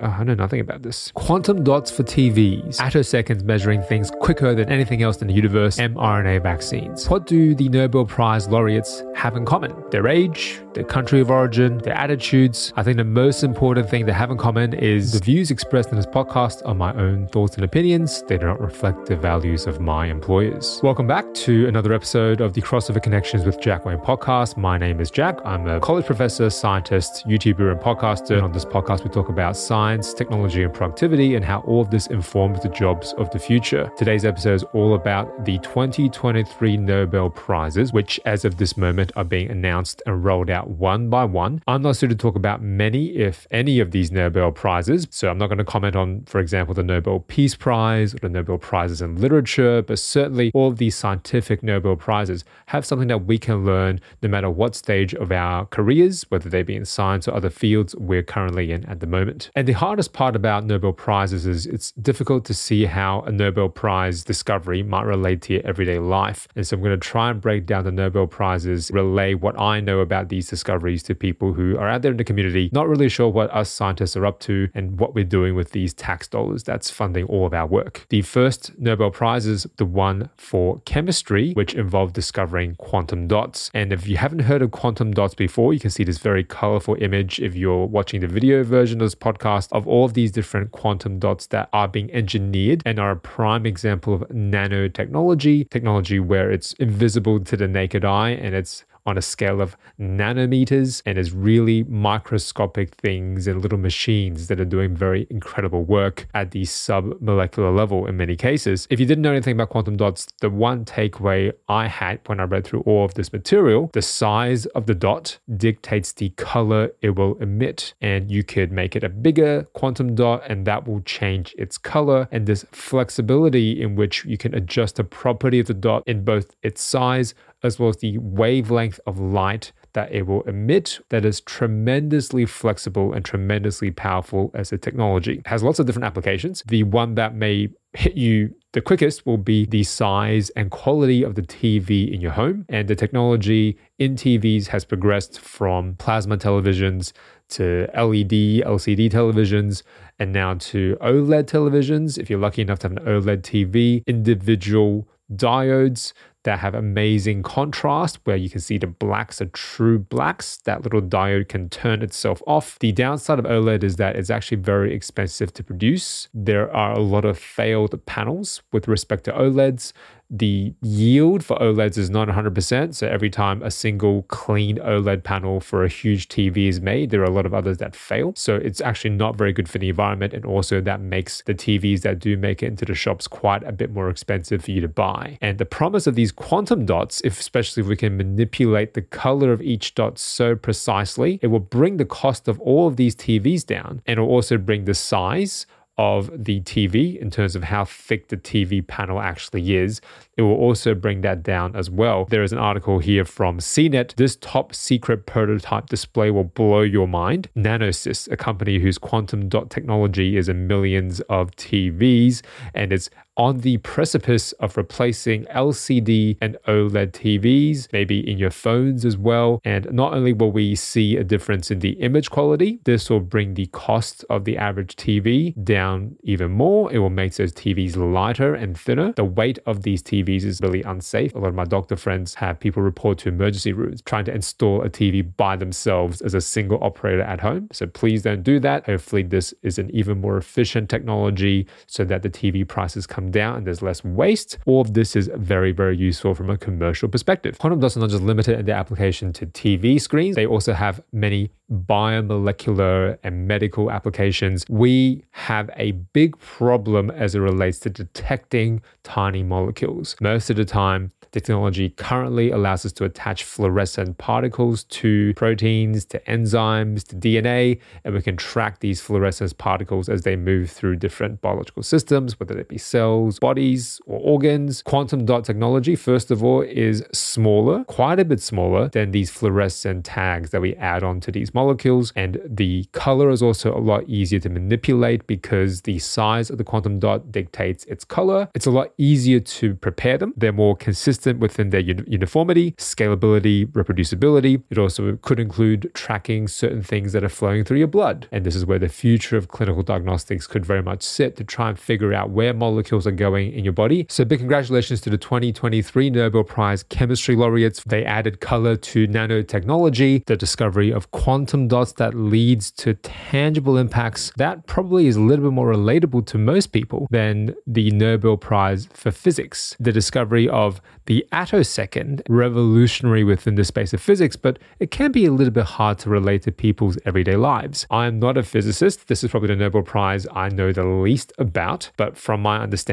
Oh, I know nothing about this. Quantum dots for TVs, attoseconds measuring things quicker than anything else in the universe, mRNA vaccines. What do the Nobel Prize laureates have in common? Their age, their country of origin, their attitudes. I think the most important thing they have in common is the views expressed in this podcast are my own thoughts and opinions. They do not reflect the values of my employers. Welcome back to another episode of the Crossover Connections with Jack Wang podcast. My name is Jack. I'm a college professor, scientist, YouTuber, and podcaster. And on this podcast, we talk about science, technology, and productivity and how all of this informs the jobs of the future. Today's episode is all about the 2023 Nobel Prizes, which as of this moment are being announced and rolled out one by one. I'm not suited to talk about many, if any, of these Nobel Prizes. So I'm not going to comment on, for example, the Nobel Peace Prize or the Nobel Prizes in Literature, but certainly all of these scientific Nobel Prizes have something that we can learn no matter what stage of our careers, whether they be in science or other fields we're currently in at the moment. And the hardest part about Nobel Prizes is it's difficult to see how a Nobel Prize discovery might relate to your everyday life. And so I'm going to try and break down the Nobel Prizes, relay what I know about these discoveries to people who are out there in the community, not really sure what us scientists are up to and what we're doing with these tax dollars that's funding all of our work. The first Nobel Prize is the one for chemistry, which involved discovering quantum dots. And if you haven't heard of quantum dots before, you can see this very colorful image if you're watching the video version of this podcast of all of these different quantum dots that are being engineered and are a prime example of nanotechnology, technology where it's invisible to the naked eye and it's on a scale of nanometers and is really microscopic things and little machines that are doing very incredible work at the sub-molecular level in many cases. If you didn't know anything about quantum dots, the one takeaway I had when I read through all of this material, the size of the dot dictates the color it will emit. And you could make it a bigger quantum dot and that will change its color. And this flexibility in which you can adjust the property of the dot in both its size as well as the wavelength of light that it will emit that is tremendously flexible and tremendously powerful as a technology. It has lots of different applications. The one that may hit you the quickest will be the size and quality of the TV in your home. And the technology in TVs has progressed from plasma televisions to LED, LCD televisions, and now to OLED televisions. If you're lucky enough to have an OLED TV, individual diodes that have amazing contrast where you can see the blacks are true blacks. That little diode can turn itself off. The downside of OLED is that it's actually very expensive to produce. There are a lot of failed panels with respect to OLEDs the yield for OLEDs is not 100%. So every time a single clean OLED panel for a huge TV is made, there are a lot of others that fail. So it's actually not very good for the environment. And also that makes the TVs that do make it into the shops quite a bit more expensive for you to buy. And the promise of these quantum dots, if especially if we can manipulate the color of each dot so precisely, it will bring the cost of all of these TVs down and it will also bring the size of the TV in terms of how thick the TV panel actually is. It will also bring that down as well. There is an article here from CNET. This top secret prototype display will blow your mind. Nanosys, a company whose quantum dot technology is in millions of TVs and it's on the precipice of replacing LCD and OLED TVs, maybe in your phones as well. And not only will we see a difference in the image quality, this will bring the cost of the average TV down even more. It will make those TVs lighter and thinner. The weight of these TVs is really unsafe. A lot of my doctor friends have people report to emergency rooms trying to install a TV by themselves as a single operator at home. So please don't do that. Hopefully, this is an even more efficient technology so that the TV prices come down and there's less waste. All of this is very, very useful from a commercial perspective. Quantum dots are not just limited in their application to TV screens, they also have many biomolecular and medical applications. We have a big problem as it relates to detecting tiny molecules. Most of the time, technology currently allows us to attach fluorescent particles to proteins, to enzymes, to DNA, and we can track these fluorescent particles as they move through different biological systems, whether it be cells cells, bodies, or organs. Quantum dot technology, first of all, is smaller, quite a bit smaller than these fluorescent tags that we add onto these molecules. And the color is also a lot easier to manipulate because the size of the quantum dot dictates its color. It's a lot easier to prepare them. They're more consistent within their uniformity, scalability, reproducibility. It also could include tracking certain things that are flowing through your blood. And this is where the future of clinical diagnostics could very much sit to try and figure out where molecules are going in your body. So, big congratulations to the 2023 Nobel Prize chemistry laureates. They added color to nanotechnology, the discovery of quantum dots that leads to tangible impacts. That probably is a little bit more relatable to most people than the Nobel Prize for physics. The discovery of the attosecond, revolutionary within the space of physics, but it can be a little bit hard to relate to people's everyday lives. I'm not a physicist. This is probably the Nobel Prize I know the least about, but from my understanding,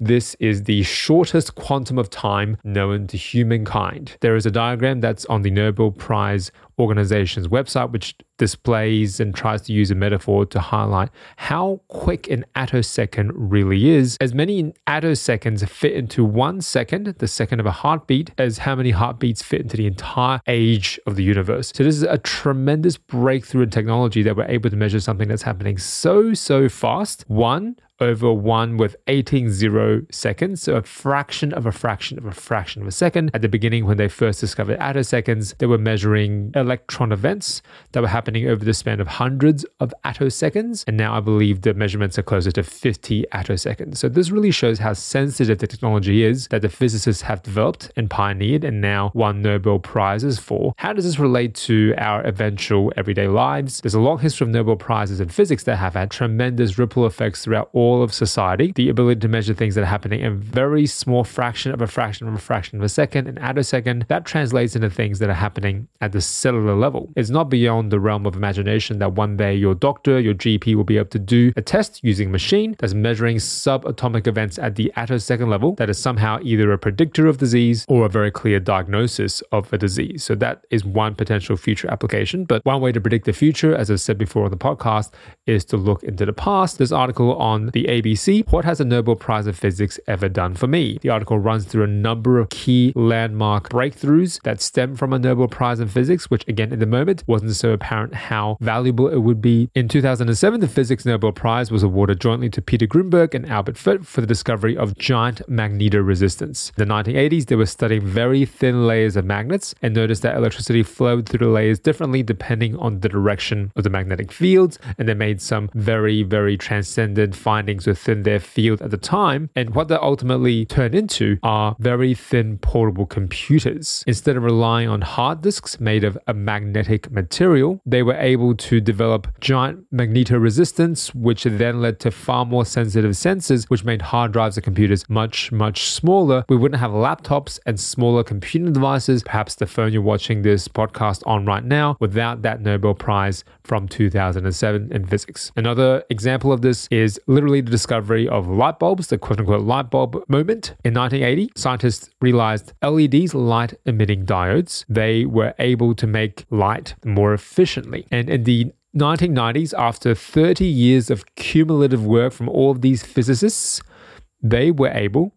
this is the shortest quantum of time known to humankind. There is a diagram that's on the Nobel Prize organization's website, which displays and tries to use a metaphor to highlight how quick an attosecond really is. As many attoseconds fit into one second, the second of a heartbeat, as how many heartbeats fit into the entire age of the universe. So, this is a tremendous breakthrough in technology that we're able to measure something that's happening so, so fast. One, over 1 with 18 zero seconds, so a fraction of a fraction of a fraction of a second. At the beginning, when they first discovered attoseconds, they were measuring electron events that were happening over the span of hundreds of attoseconds. And now I believe the measurements are closer to 50 attoseconds. So this really shows how sensitive the technology is that the physicists have developed and pioneered and now won Nobel Prizes for. How does this relate to our eventual everyday lives? There's a long history of Nobel Prizes in physics that have had tremendous ripple effects throughout all all of society, the ability to measure things that are happening in very small fraction of a fraction of a fraction of a second, an attosecond, that translates into things that are happening at the cellular level. It's not beyond the realm of imagination that one day your doctor, your GP will be able to do a test using a machine that's measuring subatomic events at the attosecond level that is somehow either a predictor of disease or a very clear diagnosis of a disease. So that is one potential future application. But one way to predict the future, as I've said before on the podcast, is to look into the past. This article on the ABC, What has a Nobel Prize of Physics ever done for me? The article runs through a number of key landmark breakthroughs that stem from a Nobel Prize in Physics, which again, at the moment, wasn't so apparent how valuable it would be. In 2007, the Physics Nobel Prize was awarded jointly to Peter Grunberg and Albert Fert for the discovery of giant magnetoresistance. In the 1980s, they were studying very thin layers of magnets and noticed that electricity flowed through the layers differently depending on the direction of the magnetic fields, and they made some very, very transcendent findings within their field at the time. And what they ultimately turned into are very thin portable computers. Instead of relying on hard disks made of a magnetic material, they were able to develop giant magnetoresistance, which then led to far more sensitive sensors, which made hard drives of computers much, much smaller. We wouldn't have laptops and smaller computing devices, perhaps the phone you're watching this podcast on right now, without that Nobel Prize from 2007 in physics. Another example of this is literally the discovery of light bulbs, the quote unquote light bulb moment. In 1980, scientists realized LEDs, light emitting diodes, they were able to make light more efficiently. And in the 1990s, after 30 years of cumulative work from all of these physicists, they were able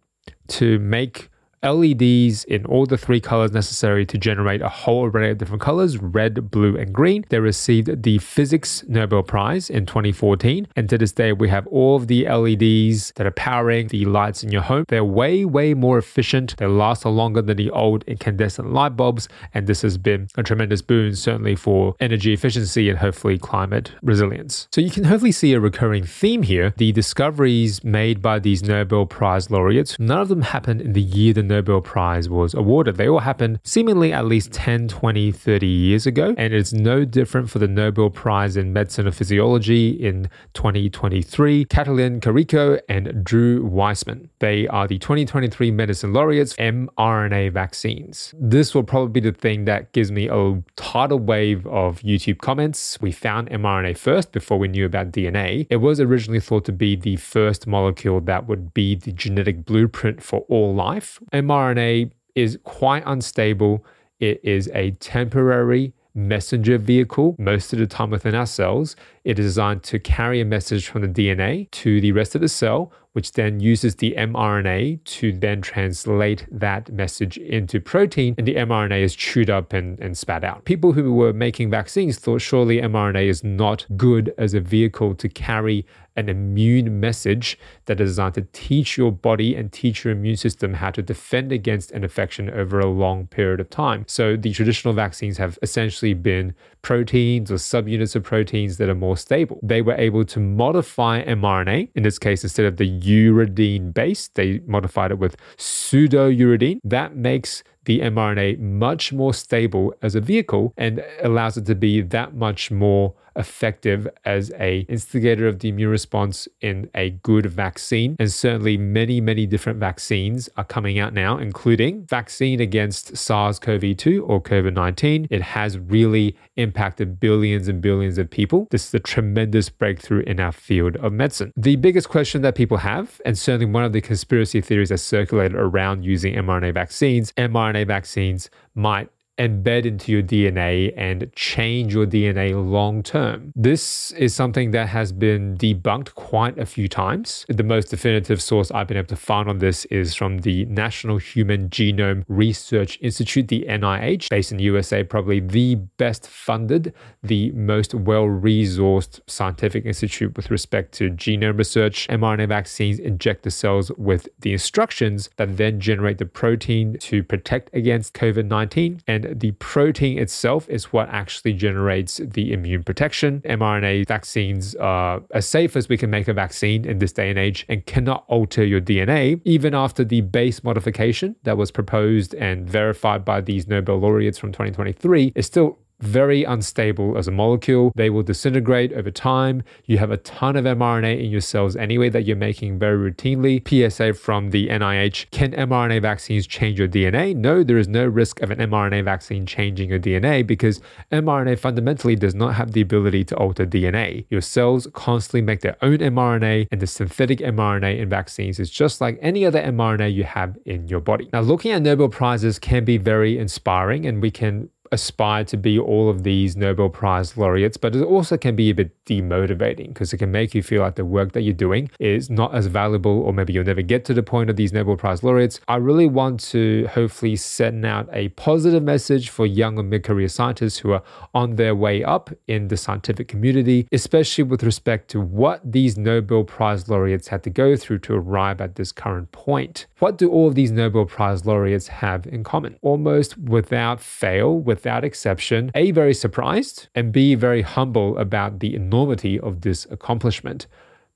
to make LEDs in all the three colors necessary to generate a whole array of different colors red, blue, and green. They received the Physics Nobel Prize in 2014. And to this day, we have all of the LEDs that are powering the lights in your home. They're way, way more efficient. They last longer than the old incandescent light bulbs. And this has been a tremendous boon, certainly for energy efficiency and hopefully climate resilience. So you can hopefully see a recurring theme here. The discoveries made by these Nobel Prize laureates, none of them happened in the year the Nobel Prize was awarded. They all happened seemingly at least 10, 20, 30 years ago. And it's no different for the Nobel Prize in Medicine or Physiology in 2023. Katalin Karikó and Drew Weissman. They are the 2023 medicine laureates, mRNA vaccines. This will probably be the thing that gives me a tidal wave of YouTube comments. We found mRNA first before we knew about DNA. It was originally thought to be the first molecule that would be the genetic blueprint for all life mRNA is quite unstable. It is a temporary messenger vehicle most of the time within our cells. It is designed to carry a message from the DNA to the rest of the cell which then uses the mRNA to then translate that message into protein, and the mRNA is chewed up and, and spat out. People who were making vaccines thought surely mRNA is not good as a vehicle to carry an immune message that is designed to teach your body and teach your immune system how to defend against an infection over a long period of time. So the traditional vaccines have essentially been proteins or subunits of proteins that are more stable. They were able to modify mRNA. In this case, instead of the uridine base, they modified it with pseudouridine. That makes the mRNA much more stable as a vehicle and allows it to be that much more effective as a instigator of the immune response in a good vaccine. And certainly many, many different vaccines are coming out now, including vaccine against SARS-CoV-2 or COVID-19. It has really impacted billions and billions of people. This is a tremendous breakthrough in our field of medicine. The biggest question that people have, and certainly one of the conspiracy theories that circulated around using mRNA vaccines, mRNA vaccines might embed into your DNA and change your DNA long term. This is something that has been debunked quite a few times. The most definitive source I've been able to find on this is from the National Human Genome Research Institute, the NIH, based in the USA, probably the best funded, the most well resourced scientific institute with respect to genome research. mRNA vaccines inject the cells with the instructions that then generate the protein to protect against COVID 19 the protein itself is what actually generates the immune protection. mRNA vaccines are as safe as we can make a vaccine in this day and age and cannot alter your DNA, even after the base modification that was proposed and verified by these Nobel laureates from 2023 is still very unstable as a molecule. They will disintegrate over time. You have a ton of mRNA in your cells anyway that you're making very routinely. PSA from the NIH Can mRNA vaccines change your DNA? No, there is no risk of an mRNA vaccine changing your DNA because mRNA fundamentally does not have the ability to alter DNA. Your cells constantly make their own mRNA, and the synthetic mRNA in vaccines is just like any other mRNA you have in your body. Now, looking at Nobel Prizes can be very inspiring, and we can aspire to be all of these Nobel Prize laureates, but it also can be a bit demotivating because it can make you feel like the work that you're doing is not as valuable, or maybe you'll never get to the point of these Nobel Prize laureates. I really want to hopefully send out a positive message for young and mid career scientists who are on their way up in the scientific community, especially with respect to what these Nobel Prize laureates had to go through to arrive at this current point. What do all of these Nobel Prize laureates have in common? Almost without fail, with without exception, A, very surprised, and B, very humble about the enormity of this accomplishment.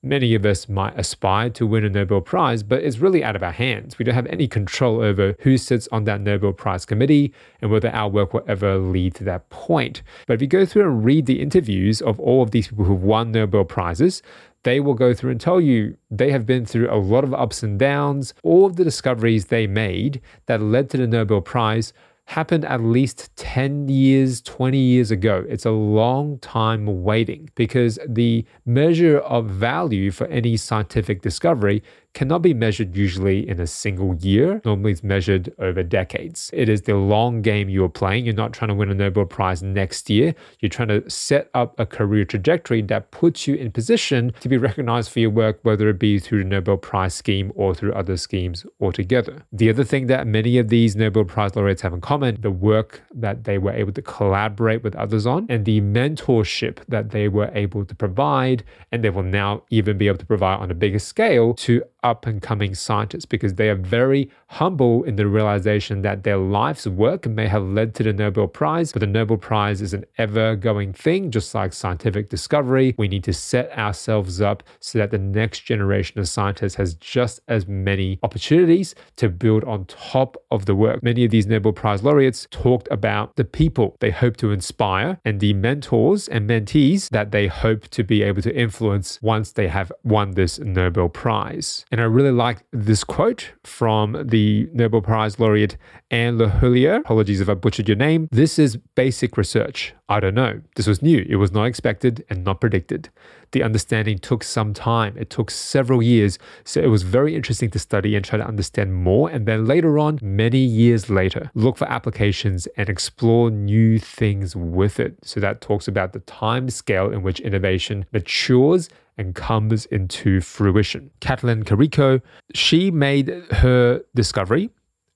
Many of us might aspire to win a Nobel Prize, but it's really out of our hands. We don't have any control over who sits on that Nobel Prize committee and whether our work will ever lead to that point. But if you go through and read the interviews of all of these people who've won Nobel Prizes, they will go through and tell you they have been through a lot of ups and downs. All of the discoveries they made that led to the Nobel Prize happened at least 10 years, 20 years ago. It's a long time waiting because the measure of value for any scientific discovery cannot be measured usually in a single year. Normally, it's measured over decades. It is the long game you're playing. You're not trying to win a Nobel Prize next year. You're trying to set up a career trajectory that puts you in position to be recognized for your work, whether it be through the Nobel Prize scheme or through other schemes altogether. The other thing that many of these Nobel Prize laureates have in common the work that they were able to collaborate with others on and the mentorship that they were able to provide, and they will now even be able to provide on a bigger scale to up and coming scientists because they are very humble in the realization that their life's work may have led to the Nobel Prize, but the Nobel Prize is an ever going thing, just like scientific discovery. We need to set ourselves up so that the next generation of scientists has just as many opportunities to build on top of the work. Many of these Nobel Prize laureates talked about the people they hope to inspire and the mentors and mentees that they hope to be able to influence once they have won this Nobel Prize. And I really like this quote from the Nobel Prize laureate Anne Le. Apologies if I butchered your name. This is basic research. I don't know. This was new. It was not expected and not predicted. The understanding took some time. It took several years. So it was very interesting to study and try to understand more. And then later on, many years later, look for applications and explore new things with it. So that talks about the time scale in which innovation matures and comes into fruition. Katalin Karikó, she made her discovery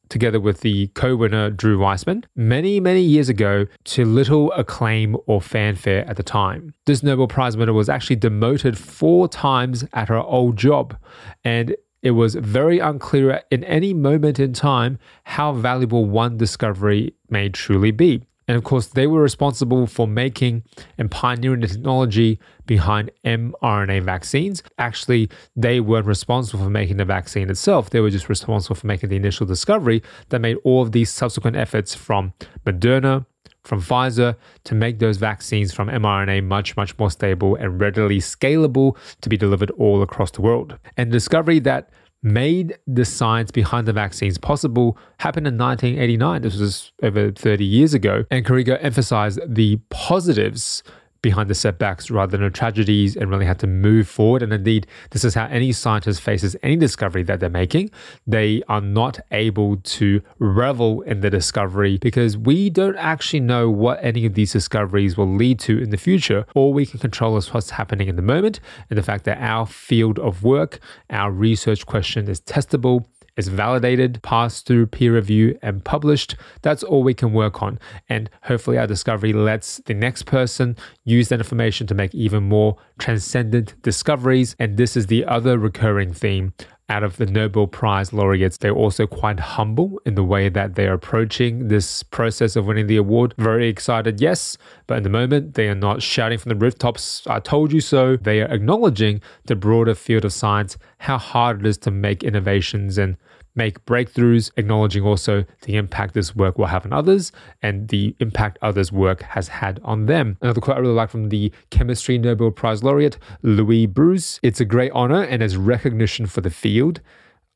together with the co winner Drew Weissman, many, many years ago to little acclaim or fanfare at the time. This Nobel Prize winner was actually demoted four times at her old job, and it was very unclear in any moment in time how valuable one discovery may truly be. And of course, they were responsible for making and pioneering the technology behind mRNA vaccines. Actually, they weren't responsible for making the vaccine itself. They were just responsible for making the initial discovery that made all of these subsequent efforts from Moderna, from Pfizer to make those vaccines from mRNA much, much more stable and readily scalable to be delivered all across the world. And the discovery that made the science behind the vaccines possible happened in 1989. This was over 30 years ago. And Karikó emphasized the positives behind the setbacks rather than tragedies and really had to move forward. And indeed, this is how any scientist faces any discovery that they're making. They are not able to revel in the discovery because we don't actually know what any of these discoveries will lead to in the future. All we can control is what's happening in the moment and the fact that our field of work, our research question is testable is validated, passed through peer review, and published, that's all we can work on. And hopefully, our discovery lets the next person use that information to make even more transcendent discoveries. And this is the other recurring theme out of the Nobel Prize laureates, they're also quite humble in the way that they're approaching this process of winning the award. Very excited, yes, but in the moment, they are not shouting from the rooftops, I told you so. They are acknowledging the broader field of science, how hard it is to make innovations and make breakthroughs, acknowledging also the impact this work will have on others and the impact others' work has had on them. Another quote I really like from the Chemistry Nobel Prize laureate, Louis Brus It's a great honor and as recognition for the field.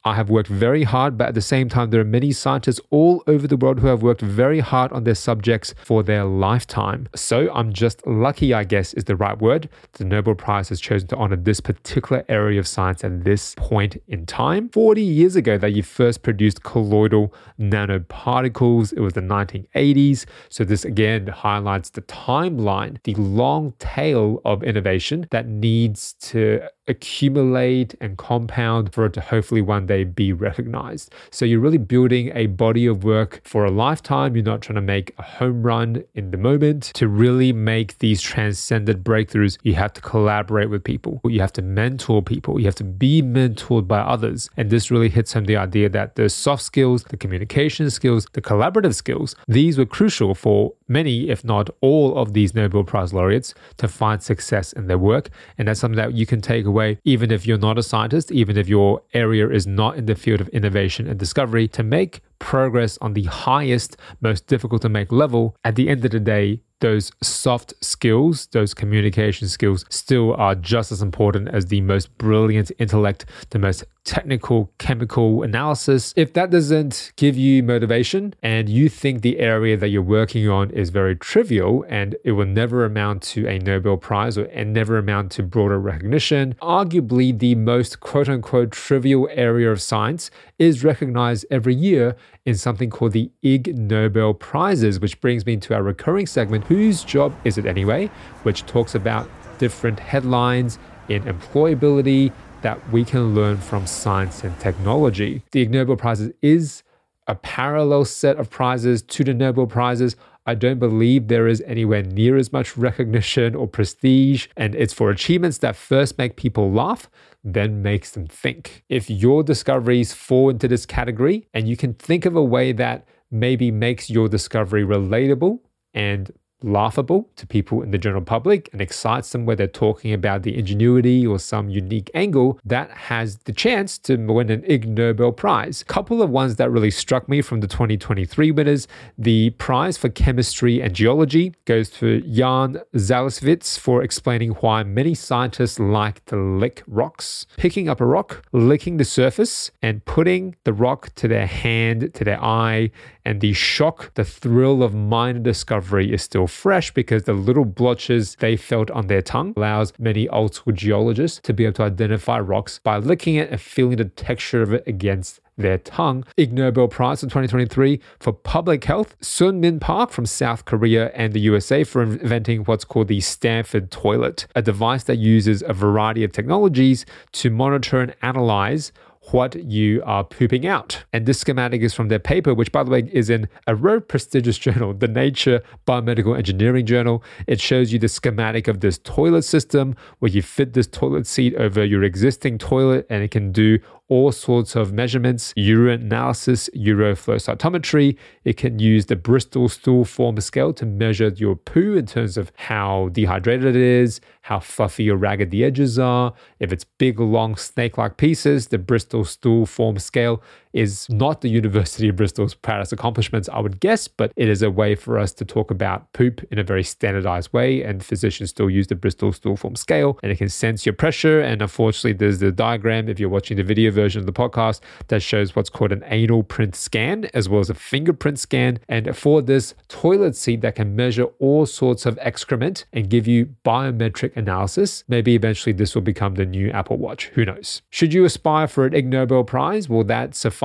I have worked very hard, but at the same time, there are many scientists all over the world who have worked very hard on their subjects for their lifetime. So I'm just lucky, I guess, is the right word. The Nobel Prize has chosen to honor this particular area of science at this point in time. 40 years ago, that you first produced colloidal nanoparticles. It was the 1980s. So this again highlights the timeline, the long tail of innovation that needs to accumulate and compound for it to hopefully one day be recognized. So you're really building a body of work for a lifetime. You're not trying to make a home run in the moment. To really make these transcendent breakthroughs, you have to collaborate with people. You have to mentor people. You have to be mentored by others. And this really hits home the idea that the soft skills, the communication skills, the collaborative skills, these were crucial for many, if not all, of these Nobel Prize laureates to find success in their work. And that's something that you can take away, even if you're not a scientist, even if your area is not in the field of innovation and discovery, to make progress on the highest, most difficult to make level. At the end of the day, those soft skills, those communication skills, still are just as important as the most brilliant intellect, the most technical chemical analysis. If that doesn't give you motivation and you think the area that you're working on is very trivial and it will never amount to a Nobel Prize or and never amount to broader recognition, arguably the most quote unquote trivial area of science is recognized every year in something called the Ig Nobel Prizes, which brings me to our recurring segment, Whose Job Is It Anyway? which talks about different headlines in employability that we can learn from science and technology. The Ig Nobel Prizes is a parallel set of prizes to the Nobel Prizes. I don't believe there is anywhere near as much recognition or prestige, and it's for achievements that first make people laugh, then makes them think. If your discoveries fall into this category and you can think of a way that maybe makes your discovery relatable and laughable to people in the general public and excites them where they're talking about the ingenuity or some unique angle that has the chance to win an Ig Nobel Prize. Couple of ones that really struck me from the 2023 winners. The prize for chemistry and geology goes to Jan Zalasiewicz for explaining why many scientists like to lick rocks. Picking up a rock, licking the surface, and putting the rock to their hand, to their eye, and the shock, the thrill of minor discovery is still fresh because the little blotches they felt on their tongue allows many old school geologists to be able to identify rocks by licking it and feeling the texture of it against their tongue. Ig Nobel Prize in 2023 for Public Health, Seung-min Park from South Korea and the USA for inventing what's called the Stanford Toilet, a device that uses a variety of technologies to monitor and analyze what you are pooping out. And this schematic is from their paper, which, by the way, is in a very prestigious journal, the Nature Biomedical Engineering Journal. It shows you the schematic of this toilet system where you fit this toilet seat over your existing toilet and it can do all sorts of measurements, urine analysis, uroflow cytometry. It can use the Bristol stool form scale to measure your poo in terms of how dehydrated it is, how fluffy or ragged the edges are. If it's big, long, snake like pieces, the Bristol stool form scale is not the University of Bristol's proudest accomplishments, I would guess, but it is a way for us to talk about poop in a very standardized way. And physicians still use the Bristol stool form scale and it can sense your pressure. And unfortunately, there's the diagram if you're watching the video version of the podcast that shows what's called an anal print scan as well as a fingerprint scan. And for this toilet seat that can measure all sorts of excrement and give you biometric analysis, maybe eventually this will become the new Apple Watch. Who knows? Should you aspire for an Ig Nobel Prize? Will that suffice?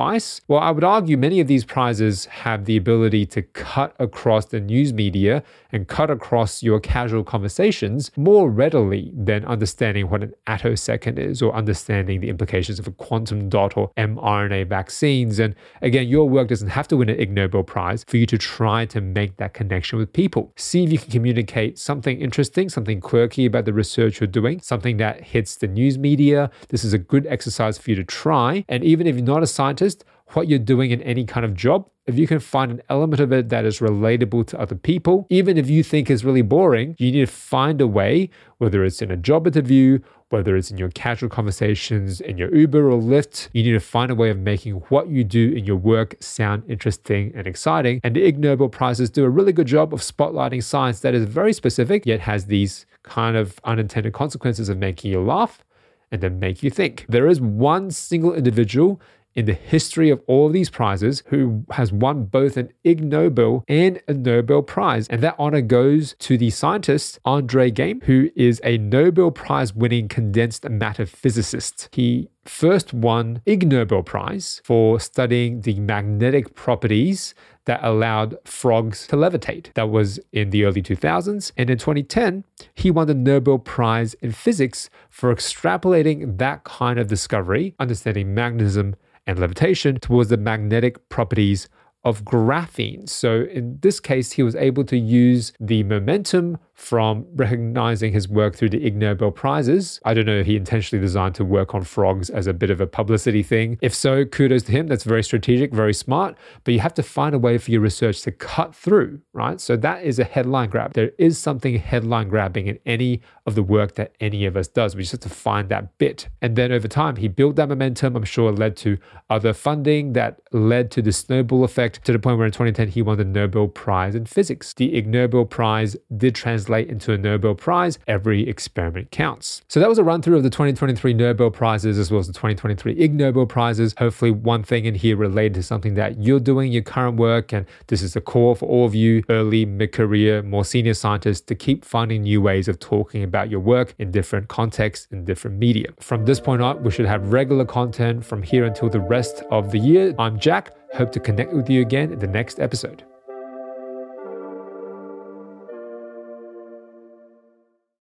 Well, I would argue many of these prizes have the ability to cut across the news media and cut across your casual conversations more readily than understanding what an attosecond is or understanding the implications of a quantum dot or mRNA vaccines. And again, your work doesn't have to win an Ig Nobel Prize for you to try to make that connection with people. See if you can communicate something interesting, something quirky about the research you're doing, something that hits the news media. This is a good exercise for you to try. And even if you're not a scientist, what you're doing in any kind of job, if you can find an element of it that is relatable to other people, even if you think is really boring, you need to find a way, whether it's in a job interview, whether it's in your casual conversations, in your Uber or Lyft, you need to find a way of making what you do in your work sound interesting and exciting. And the Ig Nobel Prizes do a really good job of spotlighting science that is very specific, yet has these kind of unintended consequences of making you laugh and then make you think. There is one single individual in the history of all of these prizes who has won both an Ig Nobel and a Nobel Prize. And that honor goes to the scientist Andre Geim, who is a Nobel Prize winning condensed matter physicist. He first won Ig Nobel Prize for studying the magnetic properties that allowed frogs to levitate. That was in the early 2000s. And in 2010, he won the Nobel Prize in Physics for extrapolating that kind of discovery, understanding magnetism and levitation towards the magnetic properties of graphene. So in this case, he was able to use the momentum from recognizing his work through the Ig Nobel Prizes. I don't know if he intentionally designed to work on frogs as a bit of a publicity thing. If so, kudos to him. That's very strategic, very smart. But you have to find a way for your research to cut through, right? So that is a headline grab. There is something headline grabbing in any of the work that any of us does. We just have to find that bit. And then over time, he built that momentum. I'm sure it led to other funding that led to the snowball effect to the point where in 2010 he won the Nobel Prize in Physics. The Ig Nobel Prize did translate into a Nobel Prize, every experiment counts. So that was a run through of the 2023 Nobel Prizes as well as the 2023 Ig Nobel Prizes. Hopefully, one thing in here related to something that you're doing, your current work, and this is a call for all of you early, mid career, more senior scientists to keep finding new ways of talking about your work in different contexts, in different media. From this point on, we should have regular content from here until the rest of the year. I'm Jack. Hope to connect with you again in the next episode.